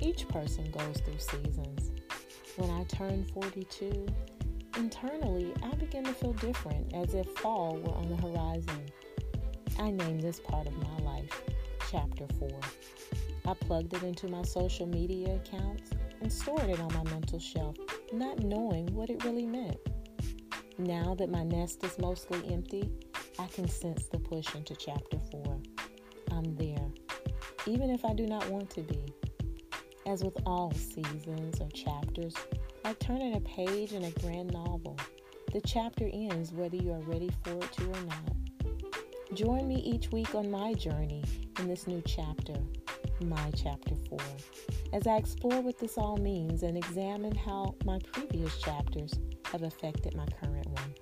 Each person goes through seasons. When I turned 42, internally I began to feel different, as if fall were on the horizon. I named this part of my life Chapter 4. I plugged it into my social media accounts and stored it on my mental shelf, not knowing what it really meant. Now that my nest is mostly empty, I can sense the push into Chapter 4. I'm there, even if I do not want to be. As with all seasons or chapters, like turning a page in a grand novel, the chapter ends whether you are ready for it to or not. Join me each week on my journey in this new chapter, my chapter 4, as I explore what this all means and examine how my previous chapters have affected my current one.